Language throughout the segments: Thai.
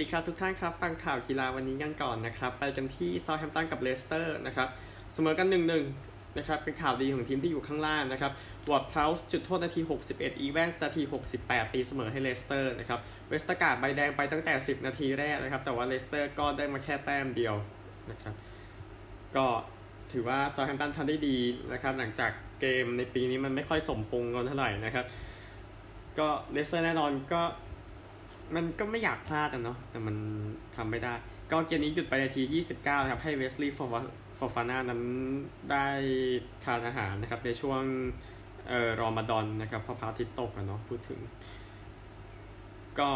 ดีครับทุกท่านครับ ฟังข่าวกีฬาวันนี้กันก่อนนะครับ ไปกันที่เซาแฮมตันกับเลสเตอร์นะครับเสมอกัน1นนะครับ เป็นข่าวดีของทีมที่อยู่ข้างล่างนะครับวอร์ดเพราส์จุดโทษนาที 61 อีแวนส์นาที 68 ตีเสมอให้เลสเตอร์นะครับเวสเตอร์การ์ดใบแดงไปตั้งแต่ 10 นาทีแรกนะครับ แต่ว่าเลสเตอร์ก็ได้มาแค่แต้มเดียวนะครับก็ถือว่าเซาแฮมตันทำได้ดีนะครับหลังจากเกมในปีนี้มันไม่ค่อยสมพงศ์กันเท่าไหร่นะครับก็เลสเตอร์แน่นอนก็ มันก็ไม่อยากพลาดอะเนาะแต่มันทำไม่ได้ ก็เกมนี้หยุดไปนาที 29 นะครับ ให้เวสลีย์ฟอร์ฟาน่านั้นได้ทานอาหารนะครับ ในช่วงเอ่อรอมฎอนนะครับพอพระอาทิตย์ตกอะเนาะพูดถึง ก็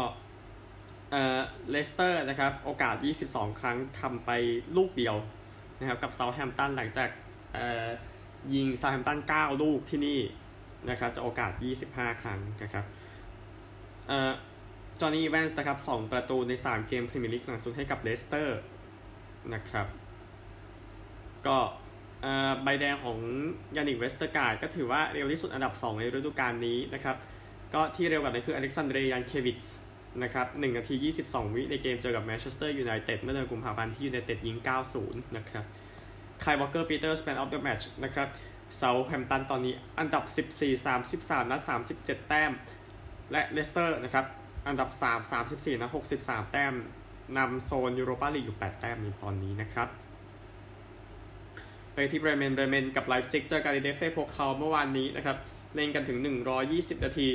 เอ่อเลสเตอร์นะครับ โอกาส 22 ครั้งทำไปลูกเดียวนะครับ กับเซาแฮมตันหลังจากเอ่อยิงเซาแฮมตัน 9 ลูกที่นี่นะครับ จะโอกาส 25 ครั้งนะครับเอ่อ จอนนี่ อีแวนส์นะครับ2ประตูใน 3 เกมพรีเมียร์ลีกหลังสุดให้กับเลสเตอร์นะครับ ก็ใบแดงของยานิกเวสเตอร์การ์ดก็ถือว่าเร็วที่สุดอันดับ 2 ในฤดูกาลนี้นะครับ ก็ที่เร็วกว่านั้นคืออเล็กซานเดรยันเควิชนะครับ1นาที 22 วิในเกมเจอกับแมนเชสเตอร์ยูไนเต็ดเมื่อเดือนกุมภาพันธ์ที่ยูไนเต็ดยิง 90 นะครับไคลวอลเกอร์ปีเตอร์สแปนออฟเดอะแมตช์นะครับเซาแฮมตันตอนนี้อันดับ 14 33นัด37 แต้ม และเลสเตอร์นะครับ อันดับ 3 34 นะ 63 แต้มนำโซนยูโรปาลีกอยู่ 8 แต้มในตอนนี้นะครับ ไปที่เบรเมนเบรเมนกับไลฟ์ซิกเจอการิเดฟเฟ่โพคาเมื่อวานนี้นะครับเล่นกันถึง 120 นาที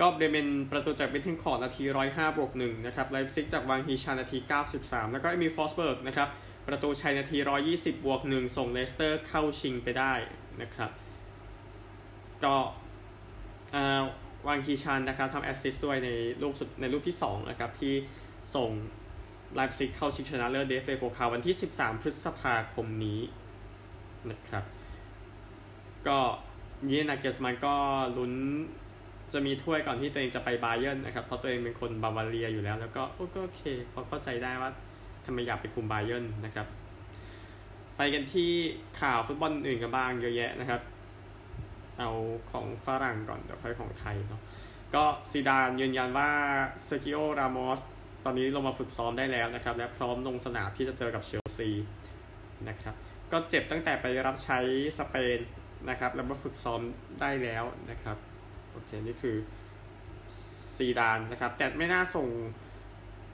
ก็เบรเมนประตูจากเบนทิงคอร์ดนาที 105บวก1นะครับไลฟ์ซิกจากวางฮีชานาที 93 แล้วก็เอมิลฟอร์สเบิร์กนะครับประตูชัยนาที 120 บวก 1 ส่งเลสเตอร์เข้าชิงไปได้นะครับ ก็วา ฮวางฮีชานนะครับทำ assist ด้วยในลูกสุดในลูกที่2นะครับที่ส่งไลป์ซิกเข้าชิงชนะเลิศเดเอฟเบโพคาลวันที่ 13 พฤษภาคมนี้นะครับ ก็ยีนาเกสมันก็ลุ้นจะมีถ้วยก่อนที่ตัวเองจะไปบาเยอร์นนะครับ เพราะตัวเองเป็นคนบาวาเรียอยู่แล้ว แล้วก็โอก็โอเคพอเข้าใจได้ว่าทำไมอยากไปคุมบาเยอร์นนะครับ ไปกันที่ข่าวฟุตบอลอื่นกันบ้างเยอะแยะนะครับ เอาของฝรั่งก่อนเดี๋ยวค่อยของไทยเนาะก็ซีดานยืนยันว่าเซร์คิโอรามอสตอนนี้ลงมาฝึกซ้อมได้แล้วนะครับ และพร้อมลงสนามที่จะเจอกับเชลซีนะครับ ก็เจ็บตั้งแต่ไปรับใช้สเปนนะครับ แล้วมาฝึกซ้อมได้แล้วนะครับโอเคนี่คือซีดานนะครับ แต่ไม่น่าส่ง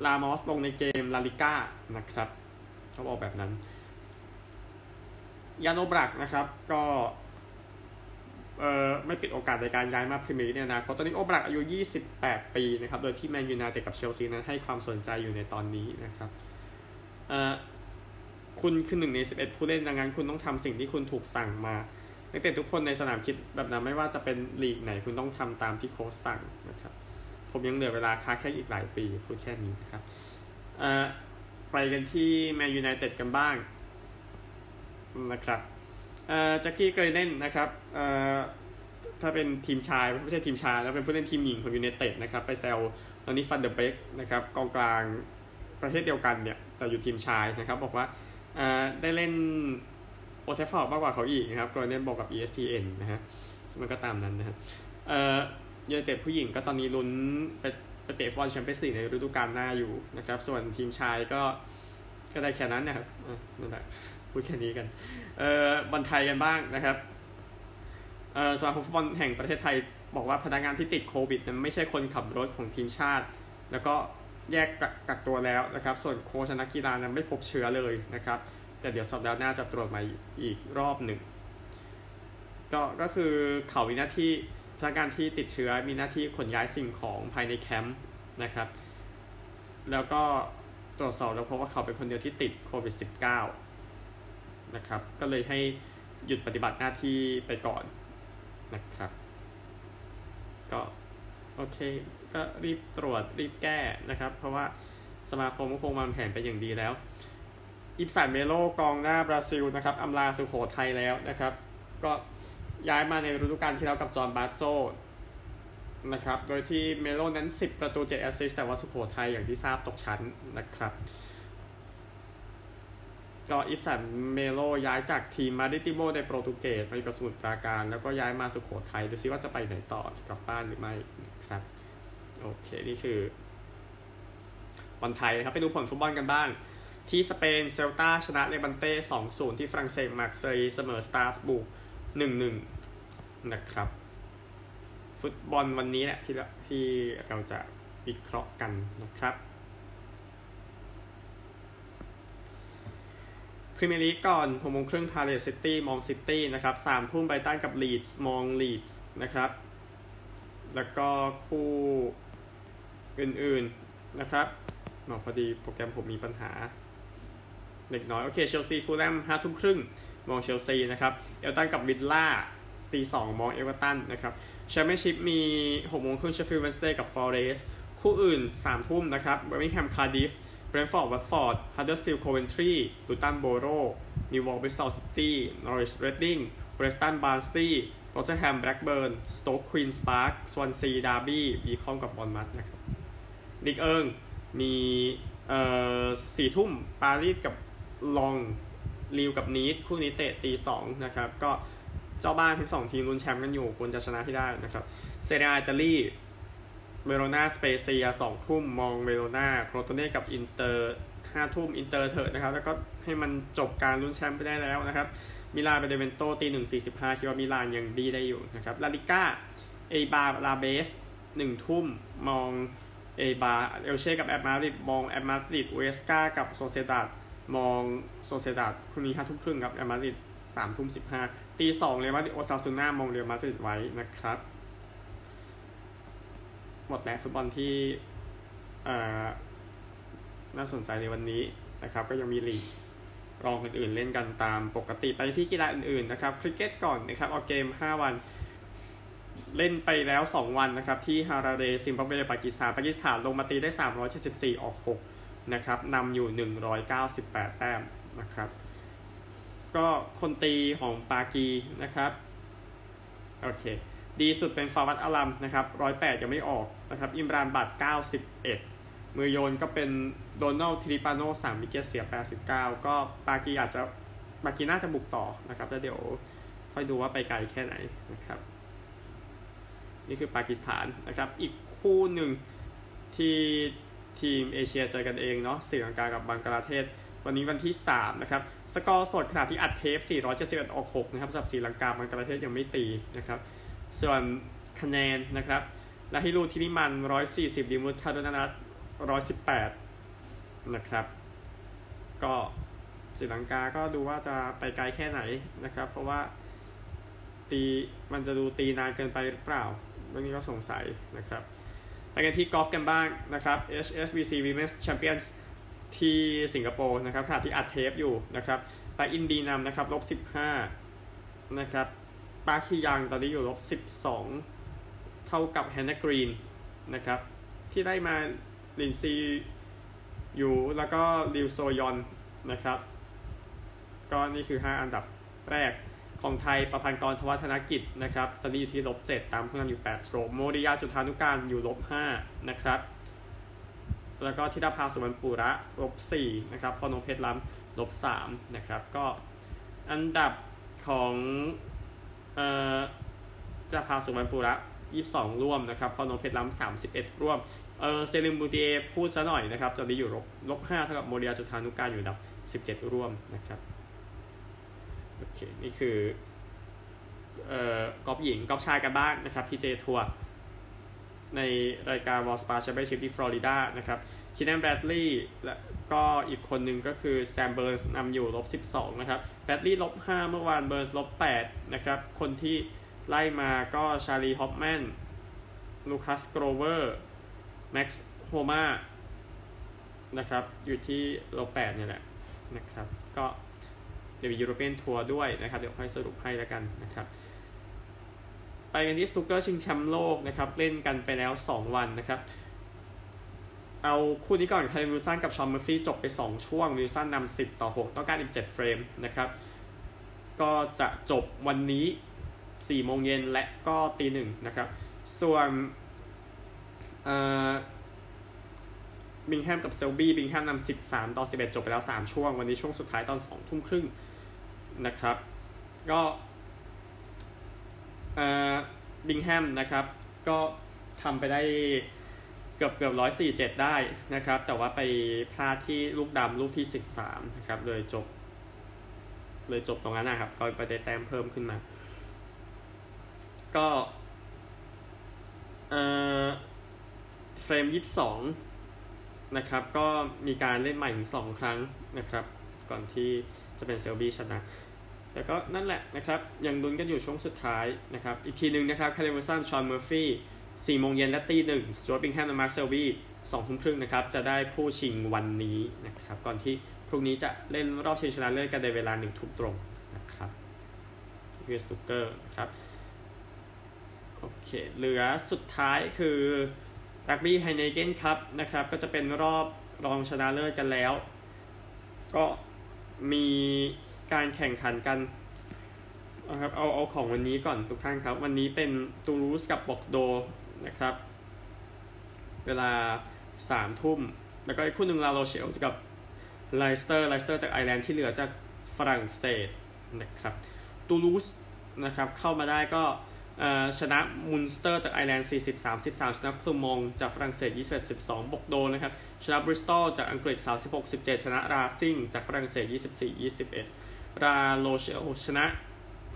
รามอสลงในเกมลาลิก้านะครับเขาบอกแบบนั้น ยานโอบลัคนะครับก็ ไม่ปิดโอกาสในการย้ายมาพรีเมียร์ลีกเนี่ยนะเพราะตอนนี้โอบลัคอายุ 28 ปีนะครับ โดยที่แมนยูไนเต็ดกับเชลซีนั้นให้ความสนใจอยู่ในตอนนี้นะครับเอ่อคุณคือหนึ่งใน 11 ผู้เล่นดังนั้น คุณต้องทำสิ่งที่คุณถูกสั่งมานักเตะทุกคนในสนามคิดแบบนั้นไม่ว่าจะเป็นลีกไหนคุณต้องทำตามที่โค้ชสั่งนะครับ ผมยังเหลือเวลาค้าแค่อีกหลายปีพูดแค่นี้นะครับเอ่อไปกันที่แมนยูไนเต็ดกันบ้างนะครับ แจ็คกี้ โกรเนนนะครับถ้าเป็นทีมชายไม่ใช่ทีมชายแล้วเป็นผู้เล่นทีมหญิงของยูไนเต็ดนะครับไปแซวตอนนี้ฟันเดอร์เบกนะครับกองกลางประเทศเดียวกันเนี่ยแต่อยู่ทีมชายนะครับบอกว่าได้เล่นโอลด์แทรฟฟอร์ดมากกว่าเขาอีกนะครับโกรเนนบอกกับ ESPN นะฮะมันก็ตามนั้นนะฮะยูไนเต็ดผู้หญิงก็ตอนนี้ลุ้นไปไปเตะฟุตบอลแชมเปี้ยนส์ลีกในฤดูกาลหน้าอยู่นะครับส่วนทีมชายก็ก็ได้แค่นั้นนะครับนั่นแหละ พูดแค่นี้กันเอ่อบอลไทยกันบ้างนะครับเอ่อสมาคมฟุตบอลแห่งประเทศไทยบอกว่าพนักงานที่ติดโควิดนั้นไม่ใช่คนขับรถของทีมชาติ แล้วก็แยกกักตัวแล้วนะครับ ส่วนโค้ชนักกีฬานั้นไม่พบเชื้อเลยนะครับ แต่เดี๋ยวสัปดาห์หน้าจะตรวจมาอีกรอบหนึ่งก็ก็คือเขามีหน้าที่พนักงานที่ติดเชื้อมีหน้าที่ขนย้ายสิ่งของภายในแคมป์นะครับ แล้วก็ตรวจสอบแล้วพบว่าเขาเป็นคนเดียวที่ติดโควิด -19 นะครับ ก็เลยให้หยุดปฏิบัติหน้าที่ไปก่อนนะครับ ก็โอเค ก็รีบตรวจรีบแก้นะครับ เพราะว่าสมาคมก็คงวางแผนไปอย่างดีแล้ว อิบสันเมโลกองหน้าบราซิลนะครับอำลาสุโขทัยแล้วนะครับ ก็ย้ายมาในฤดูกาลที่แล้วกับจอห์นบาโจนะครับ โดยที่เมโลนั้น 10 ประตู7 assist แต่ว่าสุโขทัยอย่างที่ทราบตกชั้นนะครับ ก็อิบสันเมโลย้ายจากทีมมาริติโมในโปรตุเกสมาอยู่กับสมุทรปราการ แล้วก็ย้ายมาสุโขทัยดูซิว่าจะไปไหนต่อจะกลับบ้านหรือไม่ครับ โอเค นี่คือบอลไทยนะครับ ไปดูผลฟุตบอลกันบ้าง ที่สเปนเซลตาชนะเลบันเต 2-0 ที่ฝรั่งเศสมาร์เซย์เสมอสตราส์บูร์ก1-1 นะครับ ฟุตบอลวันนี้แหละที่ที่เราจะวิเคราะห์กันนะครับ พรีเมียร์ลีกก่อนหกโมงครึ่งพาเลซซิตี้มองซิตี้นะครับสามทุ่มไบรท์ตันกับลีดส์มองลีดส์นะครับ แล้วก็คู่อื่นๆนะครับหมอพอดีโปรแกรมผมมีปัญหา เล็กน้อย โอเคเชลซีฟูแล่มห้าทุ่มครึ่งมองเชลซีนะครับ เอเวอร์ตันกับวิลล่าตีสองมองเอเวอร์ตันนะครับแชมเปี้ยนชิพมีหกโมงครึ่งเชฟฟิลด์เวนสเดย์กับฟอเรสต์คู่อื่นสามทุ่มนะครับเบอร์มิงแฮมคาร์ดิฟ เบรนท์ฟอร์ดวัตฟอร์ดฮัดเดอร์สฟิลด์โคเวนทรีลูตันโบโรมิลล์วอลล์บริสตอลซิตี้นอริชเรดดิ้งเปรสตันบาร์นสลีย์ร็อตเธอร์แฮมแบล็กเบิร์นสโต๊กควีนสปาร์คสวอนซีดาร์บี้วีคอมบ์กับบอร์นมัธนะครับลีกเอิงมีเอ่อสี่ทุ่มปารีสกับล็องส์ลีลกับนีซคู่นี้เตะตีสองนะครับ ก็เจ้าบ้านทั้งสองทีมลุ้นแชมป์กันอยู่ควรจะชนะที่ได้นะครับเซเรียอิตาลี เวโรนาสเปเซียสองทุ่มมองเวโรนาโครโตเน่กับอินเตอร์ห้าทุ่มอินเตอร์เถอะนะครับ แล้วก็ให้มันจบการลุ้นแชมป์ไปได้แล้วนะครับ มิลานเบเนเวนโตตีหนึ่งสี่สิบห้าคิดว่ามิลานยังดีได้อยู่นะครับลาลีกาเออิบาร์อลาเบสหนึ่งทุ่มมองเออิบาร์เอลเช่กับแอตมาดริดมองแอตมาดริดอูเอสกากับโซเซดาดมองโซเซดาดคู่นี้ห้าทุ่มครึ่งครับแอตมาดริดสามทุ่มสิบห้าตีสองเรอัลมาดริดโอซาซูน่ามองเรอัลมาดริดไว้นะครับ หมดแล้วฟุตบอลที่น่าสนใจในวันนี้นะครับ ก็ยังมีลีกรองอื่นๆ เล่นกันตามปกติไปที่กีฬาอื่นๆนะครับคริกเก็ตก่อนนะครับเอาเกม 5 วัน เล่นไปแล้ว 2 วันนะครับ ที่ฮาราเรซิมบับเวปากีสถานปากีสถานลงมาตีได้ 374 ออก 6 นะครับนำอยู่ 198 แต้มนะครับ ก็คนตีของปากีนะครับ โอเค ดีสุดเป็นฟาวัตอาลัมนะครับ108ยังไม่ออกนะครับอิมรานบัต91มือโยนก็เป็นโดนัลทริปาโนสามวิกเกตเสีย89ก็ปากีอาจจะปากีน่าจะบุกต่อนะครับแล้วเดี๋ยวค่อยดูว่าไปไกลแค่ไหนนะครับ นี่คือปากีสถานนะครับ อีกคู่หนึ่งที่ทีมเอเชียเจอกันเองเนาะสีลังกากับบังกลาเทศ วันนี้วันที่ 3 นะครับ สกอร์สดขณะที่อัดเทป 471 ออก 6 นะครับสำหรับสีลังกาบังกลาเทศยังไม่ตีนะครับ ส่วนคะแนนนะครับลาฮิรูทินิมัน 140ดิมุทธาดุนัท118 นะครับ ก็สีลังกาก็ดูว่าจะไปไกลแค่ไหนนะครับ เพราะว่าตีมันจะดูตีนานเกินไปหรือเปล่าเรื่องนี้ก็สงสัยนะครับไปกันที่กอล์ฟกันบ้างนะครับ HSBC Women's Champions ที่สิงคโปร์นะครับขณะที่อัดเทปอยู่นะครับไปอินดีนำนะครับลบ15 นะครับ ปาคียังตอนนี้อยู่ลบ 12 เท่ากับแฮนนากรีนนะครับ ที่ได้มาลินซีอยู่แล้วก็ลิวโซยอนนะครับ ก็นี่คือ 5 อันดับแรกของไทยประพันธ์กรทวัฒนกิจนะครับ ตอนนี้อยู่ที่ลบ7ตามเพื่อนอยู่ 8 สโตรโมริยาจุธานุการอยู่ลบ5นะครับ แล้วก็ทิดาภาสุวรรณปุระลบ4นะครับพอนงเพชรล้ำลบ3นะครับ ก็อันดับของ เอ่อทิดาสุวรรณปุระ22 ร่วมนะครับพอนงเพชรล้ำ31 ร่วมเออเซลิมบูตีเอพูดซะหน่อยนะครับตอนนี้อยู่ลบลบ5เท่ากับโมเรียจุธานุการอยู่อันดับ 17 ร่วมนะครับโอเคนี่คือเอ่อกอล์ฟหญิงกอล์ฟชายกันบ้างนะครับพีจีเอทัวร์ในรายการวัลสปาร์แชมเปี้ยนชิพที่ฟลอริดานะครับ คีแกนแบรดลีย์และก็อีกคนหนึ่งก็คือแซมเบิร์สนำอยู่ลบ12 นะครับแบรดลีย์ลบ5เมื่อวานเบิร์สลบ8นะครับ คนที่ไล่มาก็ชาร์ลีย์ฮอฟแมนลูคัสโกลเวอร์แม็กซ์โฮมานะครับ อยู่ที่ลบ8เนี่ยแหละนะครับ ก็เดี๋ยวมียูโรเปียนทัวร์ด้วยนะครับ เดี๋ยวค่อยสรุปให้แล้วกันนะครับไปกันที่สนุกเกอร์ชิงแชมป์โลกนะครับ เล่นกันไปแล้ว 2 วันนะครับ เอาคู่นี้ก่อนไคเรนวิลสันกับชอนเมอร์ฟี่จบไป 2 ช่วงวิลสันนำ10 ต่อ 6 ต้องการอีก 7 เฟรมนะครับ ก็จะจบวันนี้4โมงเย็นและก็ตีหนึ่งนะครับ ส่วนบิงแฮมกับเซลบี้บิงแฮมนำ13ต่อ11จบไปแล้ว3ช่วง วันนี้ช่วงสุดท้ายตอน2ทุ่มครึ่งนะครับ ก็บิงแฮมนะครับ ก็ทำไปได้ เกือบเกือบร้อยสี่เจ็ดได้นะครับ แต่ว่าไปพลาดที่ลูกดำลูกที่สิบสามนะครับเลยจบ เลยจบตรงนั้นนะครับก็ไปได้แต้มเพิ่มขึ้นมา ก็เอ่อเฟรมยี่สิบสองนะครับ ก็มีการเล่นใหม่ถึงสองครั้งนะครับ ก่อนที่จะเป็นเซลบี้ชนะแต่ก็นั่นแหละนะครับ ยังดวลกันอยู่ช่วงสุดท้ายนะครับ อีกทีหนึ่งนะครับไคเรนวิลสันชอนเมอร์ฟี่ สี่โมงเย็นและตีหนึ่งสจ๊วตบิงแฮมและมาร์คเซลบี้สองทุ่มครึ่งนะครับ จะได้คู่ชิงวันนี้นะครับ ก่อนที่พรุ่งนี้จะเล่นรอบชิงชนะเลิศกันในเวลาหนึ่งทุ่มตรงนะครับคือสตุกเกอร์ครับ โอเค เหลือสุดท้ายคือรักบี้ไฮเนเกนครับนะครับ ก็จะเป็นรอบรองชนะเลิศกันแล้ว ก็มีการแข่งขันกันนะครับเอาเอาของวันนี้ก่อนทุกท่านครับ วันนี้เป็นตูรูสกับบอกโด นะครับ เวลาสามทุ่ม แล้วก็อีกคู่หนึ่งลาโรเชลกับเลนสเตอร์เลนสเตอร์จากไอร์แลนด์ที่เหลือจากฝรั่งเศสนะครับตูลูสนะครับเข้ามาได้ก็ชนะมุนสเตอร์จากไอร์แลนด์ 40 33 ชนะแคลร์มงต์จากฝรั่งเศส21 12บอร์กโดซ์นะครับ ชนะบริสตอลจากอังกฤษ 36 17 ชนะราซิงจากฝรั่งเศส 24 21 ลาโรแชลชนะ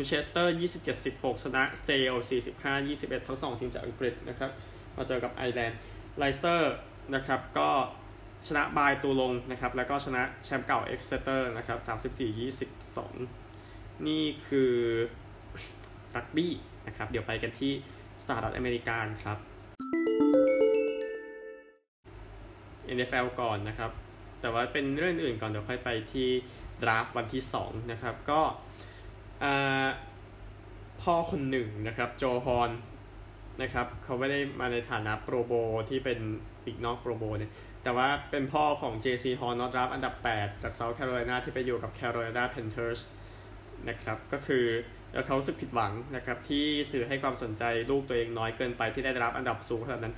กลูเชสเตอร์27 16 ชนะเซล45 21 ทั้ง2ทีมจากอังกฤษนะครับมาเจอกับไอร์แลนด์เลนสเตอร์นะครับก็ชนะบายตูลงนะครับแล้วก็ชนะแชมป์เก่าเอ็กเซเตอร์นะครับ34 22 นี่คือรักบี้นะครับเดี๋ยวไปกันที่สหรัฐอเมริกาครับ NFL ก่อนนะครับ แต่ว่าเป็นเรื่องอื่นก่อนเดี๋ยวค่อยไปที่ draft วันที่ 2 นะครับ ก็ พ่อคนหนึ่งนะครับโจฮอร์นนะครับเขาไม่ได้มาในฐานะ Pro Bowl ที่เป็นปีกนอก Pro Bowl เนี่ยแต่ว่าเป็นพ่อของ JC Horn นอตรับอันดับ 8 จากเซาท์แคโรไลนาที่ไปอยู่กับ Carolina Panthers นะครับก็คือแล้วเขารู้สึกผิดหวังนะครับที่สื่อให้ความสนใจลูกตัวเองน้อยเกินไปที่ได้รับอันดับสูงขนาดนั้น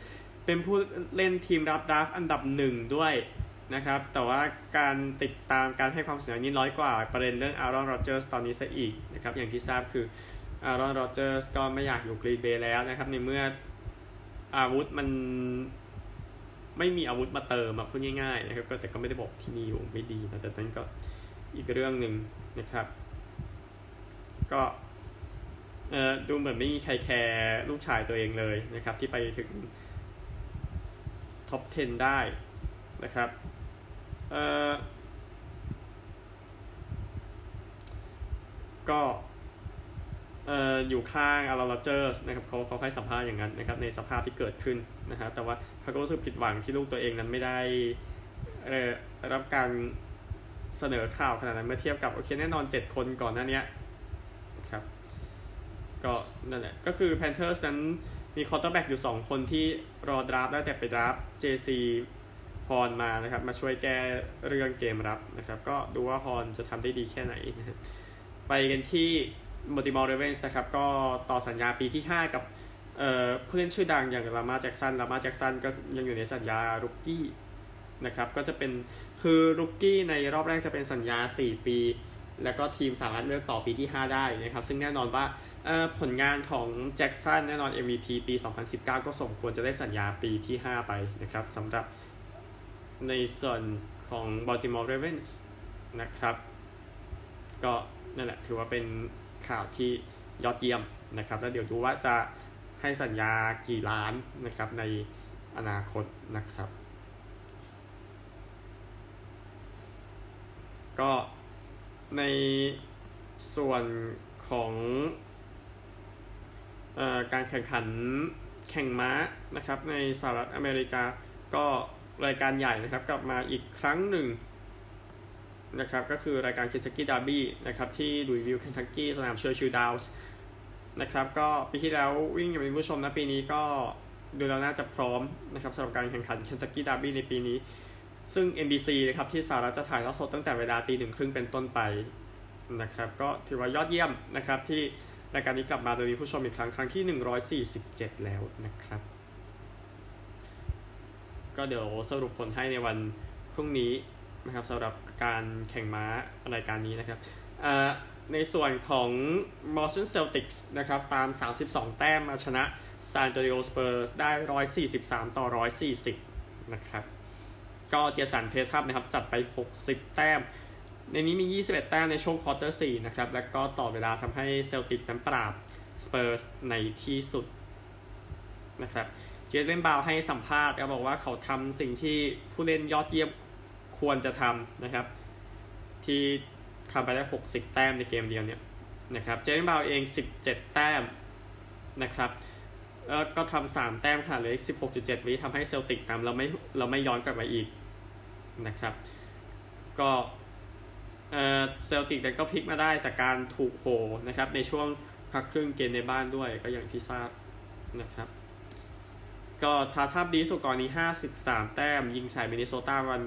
เป็นผู้เล่นทีมรับ draft อันดับหนึ่งด้วย นะครับ แต่ว่าการติดตามการให้ความสนใจนี้น้อยกว่าประเด็นเรื่องแอรอนรอดเจอร์สตอนนี้ซะอีกนะครับ อย่างที่ทราบคืออารอนโรเจอร์สก็ไม่อยากอยู่กรีนเบย์แล้วนะครับ ในเมื่ออาวุธมันไม่มีอาวุธมาเติมพูดง่ายๆนะครับก็แต่ก็ไม่ได้บอกที่มีอยู่ไม่ดีนะแต่นั้นก็อีกเรื่องหนึ่งนะครับ ก็เออดูเหมือนไม่มีใครแคร์ลูกชายตัวเองเลยนะครับ ที่ไปถึงท็อป 10 ได้นะครับ ก็อยู่ข้างแอรอนรอดเจอร์สนะครับเขาเขาให้สัมภาษณ์อย่างนั้นนะครับในสภาพที่เกิดขึ้นนะฮะแต่ว่าเขาก็รู้สึกผิดหวังที่ลูกตัวเองนั้นไม่ได้รับการเสนอข่าวขนาดนั้นเมื่อเทียบกับโอเคแน่นอน 7 คนก่อนหน้านี้ครับก็นั่นแหละก็คือ Panthers นั้นมี quarterback อยู่ 2 คนที่รอ draft ได้แต่ไป draft JC ฮอนมานะครับ มาช่วยแก้เรื่องเกมรับนะครับ ก็ดูว่าฮอนจะทำได้ดีแค่ไหนนะไปกันที่มัลติมอลเรเวนส์นะครับ ก็ต่อสัญญาปีที่ 5 กับผู้เล่นชื่อดังอย่างลามาแจ็กสันลามาแจ็กสันก็ยังอยู่ในสัญญารุกกี้นะครับ ก็จะเป็นคือรุกกี้ในรอบแรกจะเป็นสัญญา 4 ปี แล้วก็ทีมสามารถเลือกต่อปีที่ 5 ได้นะครับ ซึ่งแน่นอนว่าผลงานของแจ็กสันแน่นอน MVP ปี 2019 ก็สมควรจะได้สัญญาปีที่ 5 ไปนะครับสำหรับ ในส่วนของ Baltimore Ravens นะครับ ก็นั่นแหละถือว่าเป็นข่าวที่ยอดเยี่ยมนะครับ แล้วเดี๋ยวดูว่าจะให้สัญญากี่ล้านนะครับในอนาคตนะครับ ก็ในส่วนของอการแข่งขันแข่งม้านะครับในสหรัฐอเมริกาก็ รายการใหญ่นะครับ กลับมาอีกครั้งหนึ่งนะครับก็คือรายการเคนทักกี้ดาร์บี้นะครับที่หลุยส์วิลล์เคนทักกี้สนามเชอร์ชิลดาวน์สนะครับก็ปีที่แล้ววิ่งอย่างเป็นผู้ชมนะปีนี้ก็ดูแล้วน่าจะพร้อมนะครับสำหรับการแข่งขันเคนทักกี้ดาร์บี้ในปีนี้ ซึ่ง NBC นะครับที่สหรัฐจะถ่ายทอดสดตั้งแต่เวลาตีหนึ่งครึ่งเป็นต้นไปนะครับก็ถือว่ายอดเยี่ยมนะครับที่รายการนี้กลับมาโดยมีผู้ชมอีกครั้งครั้งที่ 147 แล้วนะครับ ก็เดี๋ยวสรุปผลให้ในวันพรุ่งนี้นะครับสำหรับการแข่งม้ารายการนี้นะครับในส่วนของ Boston Celtics นะครับตาม 32 แต้มมาชนะ San Antonio Spurs ได้ 143 ต่อ 140 นะครับ ก็เจย์สันเททั่มนะครับ จัดไป 60 แต้ม ในนี้มี 21 แต้มในช่วงควอเตอร์4นะครับ แล้วก็ต่อเวลาทำให้เซลติกนั้นปราบ Spurs ในที่สุดนะครับ เจย์เลนบราวน์ให้สัมภาษณ์ก็บอกว่าเขาทำสิ่งที่ผู้เล่นยอดเยี่ยมควรจะทำนะครับ ที่ทำไปได้ 60 แต้มในเกมเดียวเนี่ยนะครับเจย์เลนบราวน์เอง 17 แต้มนะครับแล้วก็ทำสามแต้มค่ะเลย16.7วิทำให้เซลติกนำเราไม่เราไม่ย้อนกลับมาอีกนะครับ ก็เซลติกก็พลิกมาได้จากการถูกโหนะครับในช่วงพักครึ่งเกมในบ้านด้วยก็อย่างที่ทราบนะครับ ก็ทาทับดีสุดก่อนนี้ 53 แต้ม ยิงใส่มินนิโซตาวัน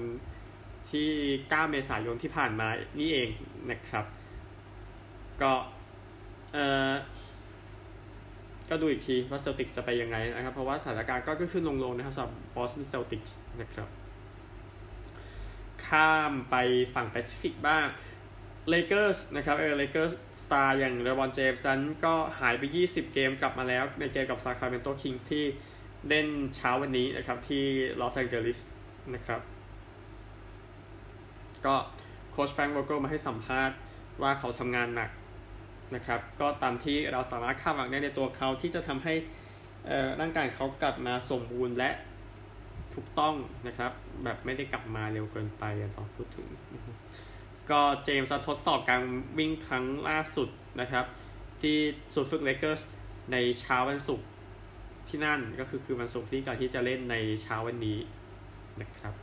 ที่ 9 เมษายนที่ผ่านมานี่เองนะครับ ก็เออก็ดูอีกทีว่าเซลติกจะไปยังไงนะครับ เพราะว่าสถานการณ์ก็ขึ้นลงๆนะครับสำหรับบอสตันเซลติกส์นะครับ ข้ามไปฝั่งแปซิฟิกบ้างเลเกอร์สนะครับเออเลเกอร์สตาร์อย่างเลบรอนเจมส์นั้นก็หายไป 20 เกมกลับมาแล้วในเกมกับซาคราเมนโต้คิงส์ที่ เล่นเช้าวันนี้นะครับที่ลอสแองเจลิสนะครับ ก็โค้ชแฟรงก์โวเกิลมาให้สัมภาษณ์ว่าเขาทำงานหนักนะครับ ก็ตามที่เราสามารถคาดหวังได้ในตัวเขาที่จะทำให้ร่างกายเขากลับมาสมบูรณ์และถูกต้องนะครับ แบบไม่ได้กลับมาเร็วเกินไปตอนพูดถึง ก็เจมส์ทดสอบการวิ่งครั้งล่าสุดนะครับ ที่สุดฝึกเลเกอร์สในเช้าวันศุกร์ ที่นั่นก็คือคือวันศุกร์ที่ก่อนที่จะเล่นในเช้าวันนี้นะครับ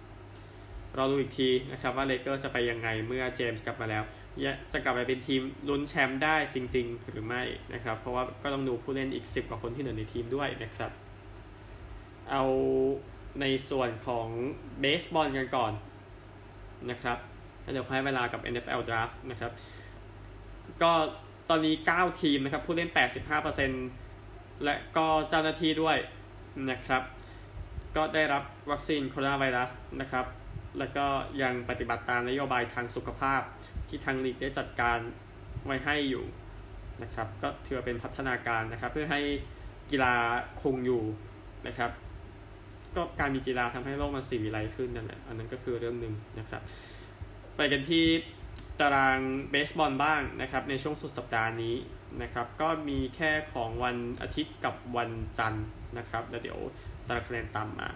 เราดูอีกทีนะครับว่าเลเกอร์จะไปยังไงเมื่อเจมส์กลับมาแล้ว จะกลับไปเป็นทีมลุ้นแชมป์ได้จริง ๆ หรือไม่นะครับ เพราะว่าก็ต้องดูผู้เล่นอีก 10 กว่าคนที่เหลือในทีมด้วยนะครับ เอาในส่วนของเบสบอลกันก่อนนะครับเดี๋ยวให้เวลากับ NFL Draft นะครับ ก็ตอนนี้ 9 ทีมนะครับ ผู้เล่น 85% และก็เจ้าหน้าที่ด้วยนะครับ ก็ได้รับวัคซีนโคโรนาไวรัสนะครับ แล้วก็ยังปฏิบัติตามนโยบายทางสุขภาพที่ทางลีกได้จัดการไว้ให้อยู่นะครับ ก็ถือเป็นพัฒนาการนะครับ เพื่อให้กีฬาคงอยู่นะครับ ก็การมีกีฬาทำให้โลกมันสีวิไลขึ้นนั่นแหละอันนั้นก็คือเรื่องหนึ่งนะครับ ไปกันที่ตารางเบสบอลบ้างนะครับ ในช่วงสุดสัปดาห์นี้ นะครับ ก็มีแค่ของวันอาทิตย์กับวันจันทร์นะครับ แล้วเดี๋ยวตารางคะแนนตามมา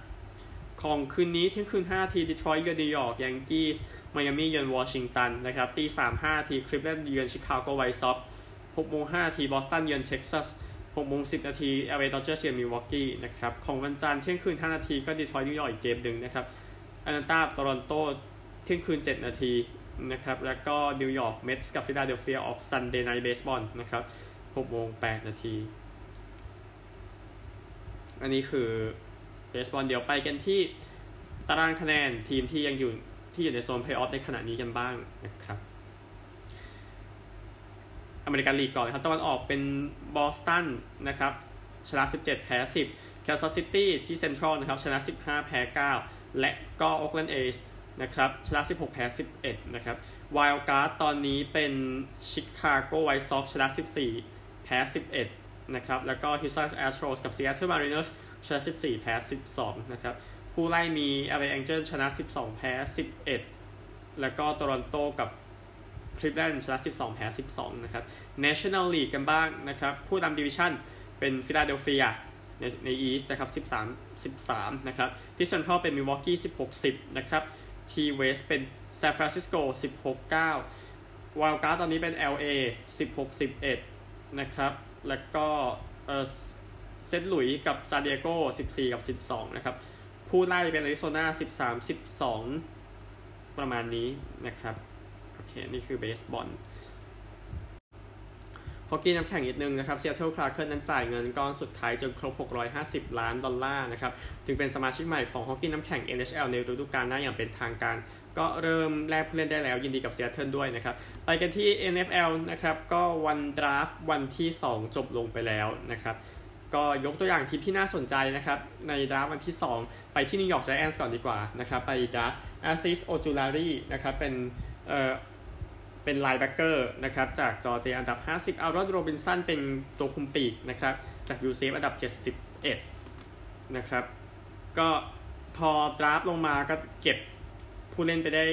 ของคืนนี้เที่ยงคืน 5 นาทีดีทรอยต์เยือนนิวยอร์กยังกี้ส์ไมอามี่เยือนวอชิงตันนะครับตีสามห้านาทีคลีฟแลนด์เยือนชิคาโกไวท์ซ็อกหกโมงห้านาทีบอสตันเยือนเท็กซัสหกโมงสิบนาทีแอลเอดอดเจอร์สเยือนมิลวอกกี้นะครับของวันจันทร์เที่ยงคืนห้านาทีก็ดีทรอยต์นิวยอร์กอีกเกมหนึ่งนะครับแอตแลนตาโตรอนโตเที่ยงคืนเจ็ดนาที นะครับแล้วก็นิวยอร์กเม็ตส์กับฟิลาเดลเฟียออก Sunday Night Baseball นะครับหกโมงแปดนาที อันนี้คือเบสบอลเดี๋ยวไปกันที่ตารางคะแนนทีมที่ยังอยู่ที่อยู่ในโซนเพลย์ออฟในขณะนี้กันบ้างนะครับอเมริกันลีกก่อนครับตะวันออกเป็นบอสตันนะครับชนะ 17 แพ้ 10แคนซัสซิตี้ที่เซ็นทรัลนะครับชนะ 15 แพ้ 9 และก็โอกแลนด์เอส นะครับชนะ 16 แพ้ 11 นะครับ wild card ตอนนี้เป็นชิคาโกไวท์ซ็อกชนะ 14 แพ้ 11 นะครับ แล้วก็ฮิวสตันแอสโตรสกับซีแอตเทิลมาริเนอร์สชนะ 14 แพ้ 12 นะครับ ผู้ไล่มี LA Angel ชนะ 12 แพ้ 11 แล้วก็โตรอนโตกับคลีฟแลนด์ชนะ 12 แพ้ 12 นะครับ National League กันบ้างนะครับ ผู้นำดิวิชั่นเป็นฟิลาเดลเฟียในใน East นะครับ 13 13 นะครับที่เซ็นทรัลเป็นมิลวอกกี้ 16 10 นะครับ ที่ West เป็นซานฟรานซิสโก16 9 wild card ตอนนี้เป็น LA 16 11 นะครับ แล้วก็เซนต์หลุยส์กับซานดิเอโก14 กับ 12 นะครับ ผู้ไล่เป็นอาริโซนา13 12 ประมาณนี้นะครับ โอเค นี่คือเบสบอล ฮอกกี้น้ำแข็งนิดนึงนะครับซีแอตเทิลคราเคนนั้นจ่ายเงินก้อนสุดท้ายจนครบ 650 ล้านดอลลาร์นะครับจึงเป็นสมาชิกใหม่ของฮอกกี้น้ำแข็ง NHL ในฤดูกาลหน้าอย่างเป็นทางการ ก็เริ่มแลกผู้เล่นได้แล้วยินดีกับซีแอตเทิลด้วยนะครับไปกันที่ NFL นะครับก็วัน draft วันที่ 2 จบลงไปแล้วนะครับก็ยกตัวอย่างทีมที่น่าสนใจนะครับใน draft วันที่ 2 ไปที่นิวยอร์กไจแอนส์ก่อนดีกว่านะครับไป draft อาซีซโอจูลารีนะครับเป็นเอ่อ เป็น linebacker นะครับจากจอร์เจียอันดับ 50อารอนโรบินสันเป็นตัวคุมปีกนะครับจาก UCF อันดับ 71 นะครับ ก็พอ draft ลงมาก็เก็บผู้เล่นไปได้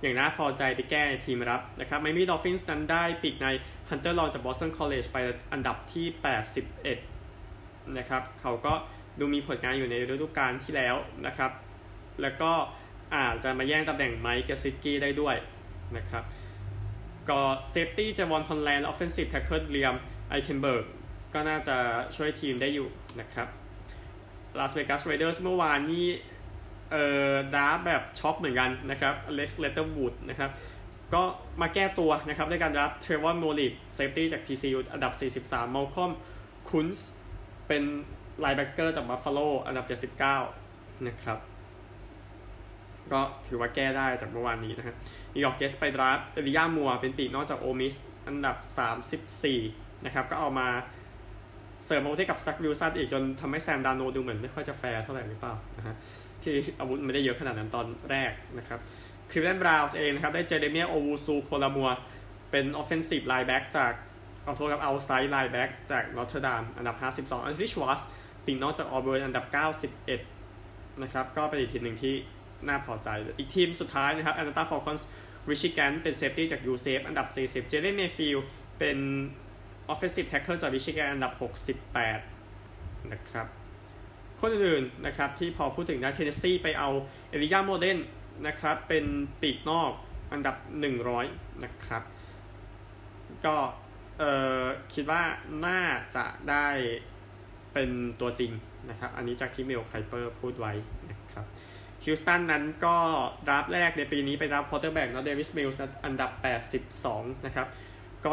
อย่างน่าพอใจไปแก้ในทีมรับนะครับไมอามี่ดอลฟินส์นั้นได้ปีกในฮันเตอร์ลองจากบอสตันคอลเลจไปอันดับที่ 81 นะครับ เขาก็ดูมีผลงานอยู่ในฤดูกาลที่แล้วนะครับ แล้วก็อาจจะมาแย่งตำแหน่งไมค์เกซิกกี้ได้ด้วยนะครับ ก็เซฟตี้เจวอนฮอนแลนด์ออฟเฟนซีฟแท็กเกิลเลียมไอเคนเบิร์กก็น่าจะช่วยทีมได้อยู่นะครับลาสเวกัสเรเดอร์สเมื่อวานนี้เอ่อดาแบบช็อกเหมือนกันนะครับอเล็กซ์เลเธอร์วูดนะครับก็มาแก้ตัวนะครับด้วยการรับเทรวอนโมริกsafety จาก TCU อันดับ 43มอลคอมคุนส์เป็น linebacker จากบัฟฟาโลอันดับ 79 นะครับ ก็ถือว่าแก้ได้จากเมื่อวานนี้นะฮะนิวยอร์กเจ็ตส์ไป draft เอไลจาห์มัวร์เป็นปีกนอกจากโอลมิสอันดับ 34 นะครับ ก็เอามาเสริมอาวุธให้กับแซควิลสันอีกจนทำให้แซมดาร์โนลด์ดูเหมือนไม่ค่อยจะแฟร์เท่าไหร่หรือเปล่านะฮะที่อาวุธไม่ได้เยอะขนาดนั้นตอนแรกนะครับคริวเลนบราวส์เองนะครับ ได้เจเดเมียโอวูซูโคลามัวเป็นออฟเฟนซีฟไลน์แบ็กจากเอาโทษกับเอาไซด์ไลน์แบ็กจากนอตเทอร์ดามอันดับ 52 อันที่ชวัสปีกนอกจากออเบิร์นอันดับ 91 นะครับ ก็เป็นอีกทีมหนึ่งที่ น่าพอใจ อีกทีมสุดท้ายนะครับแอนตาฟอลคอนส์ริชิแกนเป็นเซฟตี้จากยูเซฟอันดับ 40 เจเลนเนฟิลเป็นออฟเฟนซีฟแท็กเกิลจากริชิแกนอันดับ 68 นะครับ คนอื่นๆนะครับที่พอพูดถึงนะเทนเนสซีไปเอาเอไลจาห์โมลเดนนะครับเป็นปีกนอกอันดับ 100 นะครับ ก็เอ่อคิดว่าน่าจะได้เป็นตัวจริงนะครับ อันนี้จากที่เมลไคเปอร์พูดไว้นะครับ ฮิวสตันนั้นก็รับแรกในปีนี้ไปรับ quarterback นะเดวิสมิลส์อันดับ 82 นะครับ ก็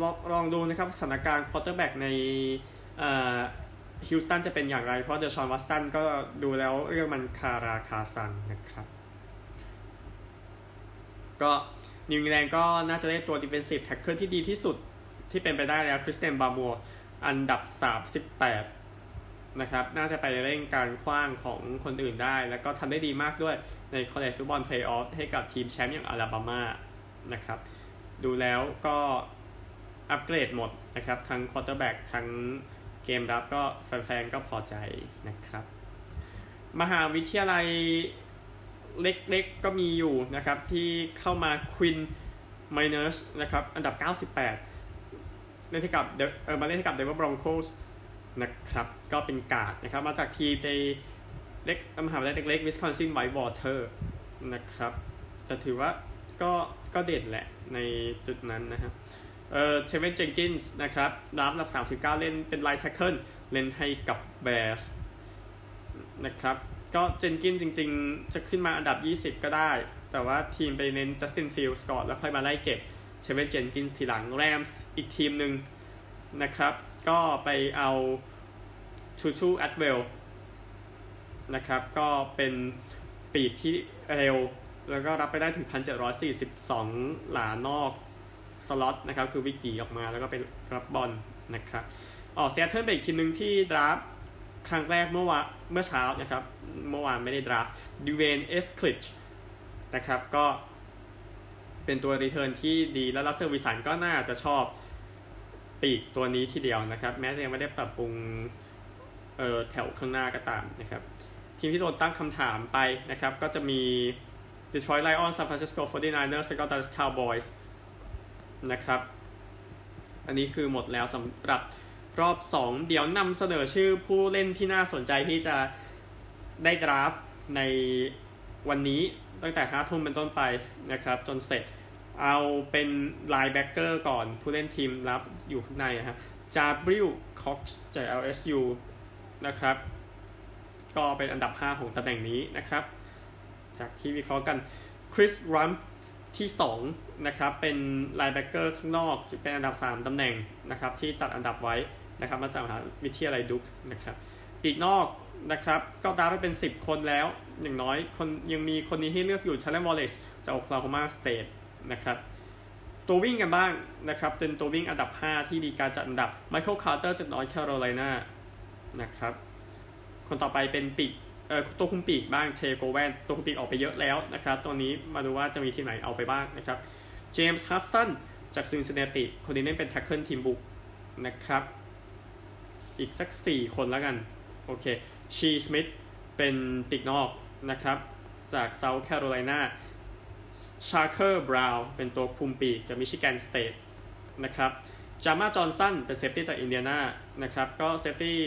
ลองลองดูนะครับสถานการณ์ quarterback ในฮิวสตันจะเป็นอย่างไร เพราะเดชอนวัตสันก็ดูแล้วเรื่องมันคาราคาซังนะครับ ก็นิวอิงแลนด์ก็น่าจะได้ตัว defensive tackle ที่ดีที่สุดที่เป็นไปได้แล้วคริสเตียนบาร์มอร์อันดับ 38 นะครับน่าจะไปเร่งการขว้างของคนอื่นได้ แล้วก็ทำได้ดีมากด้วยใน College Football Playoff ให้กับทีมแชมป์อย่างอลาบามานะครับดูแล้วก็อัปเกรดหมดนะครับ ทั้ง quarterback ทั้งเกมรับก็แฟนๆ ก็พอใจนะครับ มหาวิทยาลัยเล็กๆ ก็มีอยู่นะครับ ที่เข้ามาควินน์ไมเนิร์ซนะครับ อันดับ 98 เล่นให้กับเออมาเล่นให้กับเดนเวอร์บรองโคส นะครับ ก็เป็นกาดนะครับ มาจากทีมในเล็กมหาวิทยาลัยเล็กๆวิสคอนซินไวท์วอเตอร์นะครับ แต่ถือว่าก็ก็เด่นแหละในจุดนั้นนะครับเออเทเวนเจนกินส์นะครับรับรับ 39 เล่นเป็น right tackle เล่นให้กับแบร์สนะครับ ก็เจนกินส์จริง ๆ จะขึ้นมาอันดับ 20 ก็ได้ แต่ว่าทีมไปเน้นจัสตินฟิลด์สก่อนแล้วค่อยมาไล่เก็บเทเวนเจนกินส์ทีหลังแรมส์อีกทีมหนึ่งนะครับ ก็ไปเอาทูทูแอตเวลล์นะครับ ก็เป็นปีกที่เร็ว แล้วก็รับไปได้ถึง 1,742 หลานอกสล็อตนะครับ คือวิกีออกมาแล้วก็ไปรับบอลนะครับอ๋อเซียเทิลเป็นอีกทีมหนึ่งที่ดราฟครั้งแรกเมื่อวานเมื่อเช้านะครับ เมื่อวานไม่ได้ดราฟดิเวนเอสคลิชนะครับ ก็เป็นตัวรีเทิร์นที่ดีแล้วลัสเซอร์วิสันก็น่าจะชอบ ปีกตัวนี้ทีเดียวนะครับ แม้จะยังไม่ได้ปรับปรุงเออแถวข้างหน้าก็ตามนะครับทีมที่โดนตั้งคำถามไปนะครับ ก็จะมี Detroit Lions San Francisco 49ers แล้วก็ Dallas Cowboys นะครับ อันนี้คือหมดแล้วสำหรับรอบ 2 เดี๋ยวนำเสนอชื่อผู้เล่นที่น่าสนใจที่จะได้ draft ในวันนี้ตั้งแต่5ทุ่มเป็นต้นไปนะครับ จนเสร็จ เอาเป็น linebacker ก่อนผู้เล่นทีมรับอยู่ข้างในนะครับ Jabril Cox จาก LSU นะครับ ก็เป็นอันดับ 5 ของตำแหน่งนี้นะครับ จากที่วิเคราะห์กัน Chris Rumph ที่ 2 นะครับ เป็น linebacker ข้างนอกเป็นอันดับ 3ตำแหน่งนะครับ ที่จัดอันดับไว้นะครับ มาจากมหาวิทยาลัย Duke นะครับปีกนอกนะครับ ก็ดาไปเป็น 10 คนแล้ว อย่างน้อยคนยังมีคนนี้ให้เลือกอยู่ Tylan Wallace จาก Oklahoma State นะครับตัววิ่งกันบ้างนะครับเป็นตัววิ่งอันดับ 5 ที่มีการจัดอันดับ Michael Carter จาก North Carolina นะครับคนต่อไปเป็นปีกเอ่อตัวคุมปีกบ้างเชโกแวนตัวคุมปีกออกไปเยอะแล้วนะครับตัวนี้มาดูว่าจะมีทีมไหนเอาไปบ้างนะครับ James Hudson จาก Cincinnati คนนี้เล่นเป็น tackle ทีมบุกนะครับอีกสัก 4 คนแล้วกัน โอเค Shi Smith เป็นปีกนอกนะครับจาก South Carolina Shakur Brown เป็นตัวคุมปีกจาก Michigan State นะครับ Jamar Johnson เป็น safety จาก Indiana นะครับก็ safety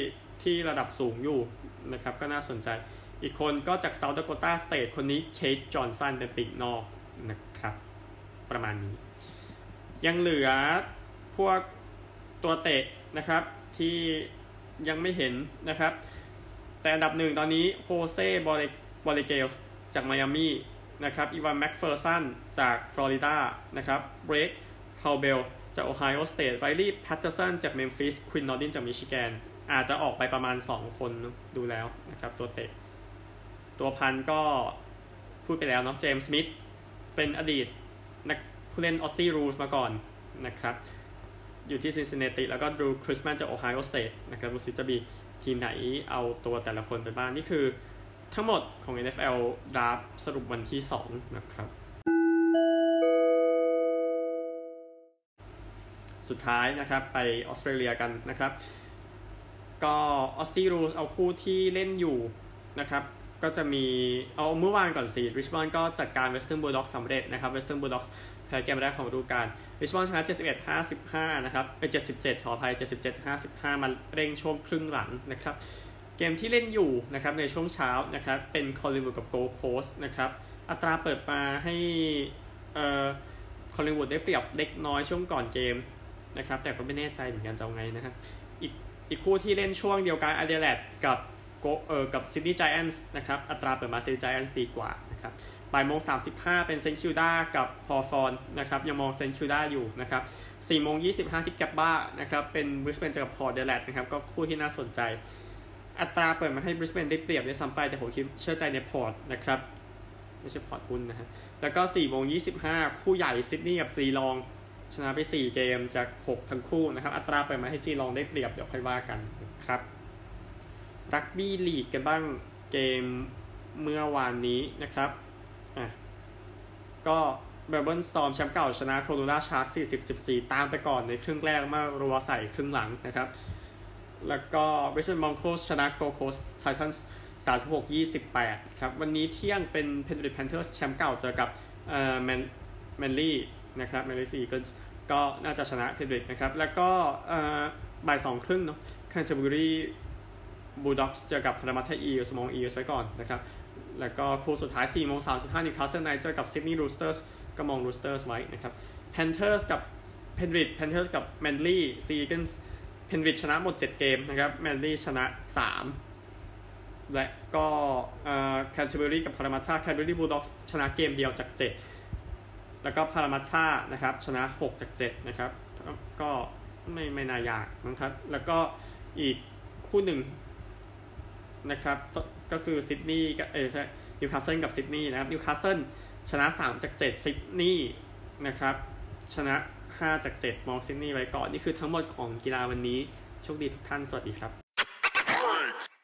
ที่ระดับสูงอยู่นะครับก็น่าสนใจ อีกคนก็จากเซาท์ด a โกตาสเตทคนนี้ Cade Johnson เป็นปีกนอกนะครับประมาณนี้ ยังเหลือพวกตัวเตะนะครับที่ยังไม่เห็นนะครับ แต่อันดับหนึ่งตอนนี้ Jose Borregales จาก Miami นะครับ Evan McPherson จาก Florida นะครับ Blake Haubeil จาก Ohio State Riley Patterson จาก Memphis Quinn Nordin จาก Michigan อาจจะออกไปประมาณ 2 คนดูแล้วนะครับตัวเตะ ตัว punt ก็พูดไปแล้วเนาะ James Smith เป็นอดีตนักผู้เล่น Aussie Rules มาก่อนนะครับอยู่ที่ Cincinnati แล้วก็ Drue Chrisman จาก Ohio State นะครับดูซิจะมีทีมไหนเอาตัวแต่ละคนไปบ้างนี่คือ ทั้งหมดของ NFL Draft สรุปวันที่ 2 นะครับ สุดท้ายนะครับไปออสเตรเลียกันนะครับ ก็ Aussie Rules เอาคู่ที่เล่นอยู่นะครับก็จะมีเอาเมื่อวานก่อนสิ Richmond ก็จัดการ Western Bulldogs สำเร็จนะครับ Western Bulldogsแพ้เกมแรกของฤดูกาล Richmond ชนะ 71 55 นะครับเป็น77 ขออภัย 77 55 มันเร่งช่วงครึ่งหลังนะครับ เกมที่เล่นอยู่นะครับในช่วงเช้านะครับเป็น Collingwood กับ Gold Coast นะครับอัตราเปิดมาให้เอ่อ Collingwood ได้เปรียบเล็กน้อยช่วงก่อนเกมนะครับแต่ก็ไม่แน่ใจเหมือนกันจะเอาไงนะครับอีกอีกคู่ที่เล่นช่วงเดียวกัน Adelaide กับโกเอ่อกับ Sydney Giants นะครับอัตราเปิดมา Sydney Giants ดีกว่านะครับบ่ายโมงสามสิบห้าเป็น St Kilda กับฮอฟอนนะครับยังมอง St Kilda อยู่นะครับสี่โมงยี่สิบห้าที่ Gabba นะครับเป็น Brisbane เจอกับ Port Adelaide นะครับก็คู่ที่น่าสนใจ อัตราเปิดมาให้ Brisbane ได้เปรียบได้ซ้ำไปแต่ผมคิดเชื่อใจใน Port นะครับ ไม่ใช่พอร์ตหุ้นนะฮะแล้วก็4โมง25 คู่ใหญ่ Sydney กับ Geelong ชนะไป 4 เกมจาก 6 ทั้งคู่นะครับ อัตราเปิดมาให้ Geelong ได้เปรียบเดี๋ยวค่อยว่ากันนะครับรักบี้ลีกกันบ้างเกมเมื่อวานนี้นะครับอะก็ Melbourne Storm แชมป์เก่าชนะ Cronulla Sharks 40-14 ตามไปก่อนในครึ่งแรกมารัวใส่ครึ่งหลังนะครับ แล้วก็ Brisbane Broncos ชนะ Gold Coast Titans 36 28 ครับ วันนี้เที่ยงเป็นเพน t ริ t แพนเทอร์สแชมป์เก่าเจอกับเอ่อ Man Manly นะครับ Manly Sea Eagles ก็น่าจะชนะเพน t ริ t นะครับ แล้วก็เอ่อบ่ายสองครึ่งเนาะ Canterbury Bulldogs เจอกับ Parramatta Eels มอง Eels ไว้ก่อนนะครับ แล้วก็คู่สุดท้าย4โมง35 Newcastle Knights เจอกับ Sydney Roosters ก็มอง Roosters ไว้นะครับ Panthers กับเพน t ริ t แพนเทอร์สกับแมนลี่ซีเกิล นลี่ซีกันเพน t ริ t ชนะหมด 7 เกมนะครับ Manly ชนะ 3 และก็ Canterbury กับ Parramatta Canterbury Bulldogs ชนะเกมเดียวจาก 7 แล้วก็ Parramattaนะครับชนะ 6 จาก 7 นะครับ ก็ไม่ไม่น่ายากนะครับ แล้วก็อีกคู่หนึ่งนะครับก็คือ Sydney กับเออใช่นิวคาสเซิลกับ Sydney นะครับนิวคาสเซิลชนะ 3 จาก 7 Sydney นะครับชนะ 5 จาก 7 มอง Sydney ไว้ก่อน นี่คือทั้งหมดของกีฬาวันนี้ โชคดีทุกท่าน สวัสดีครับ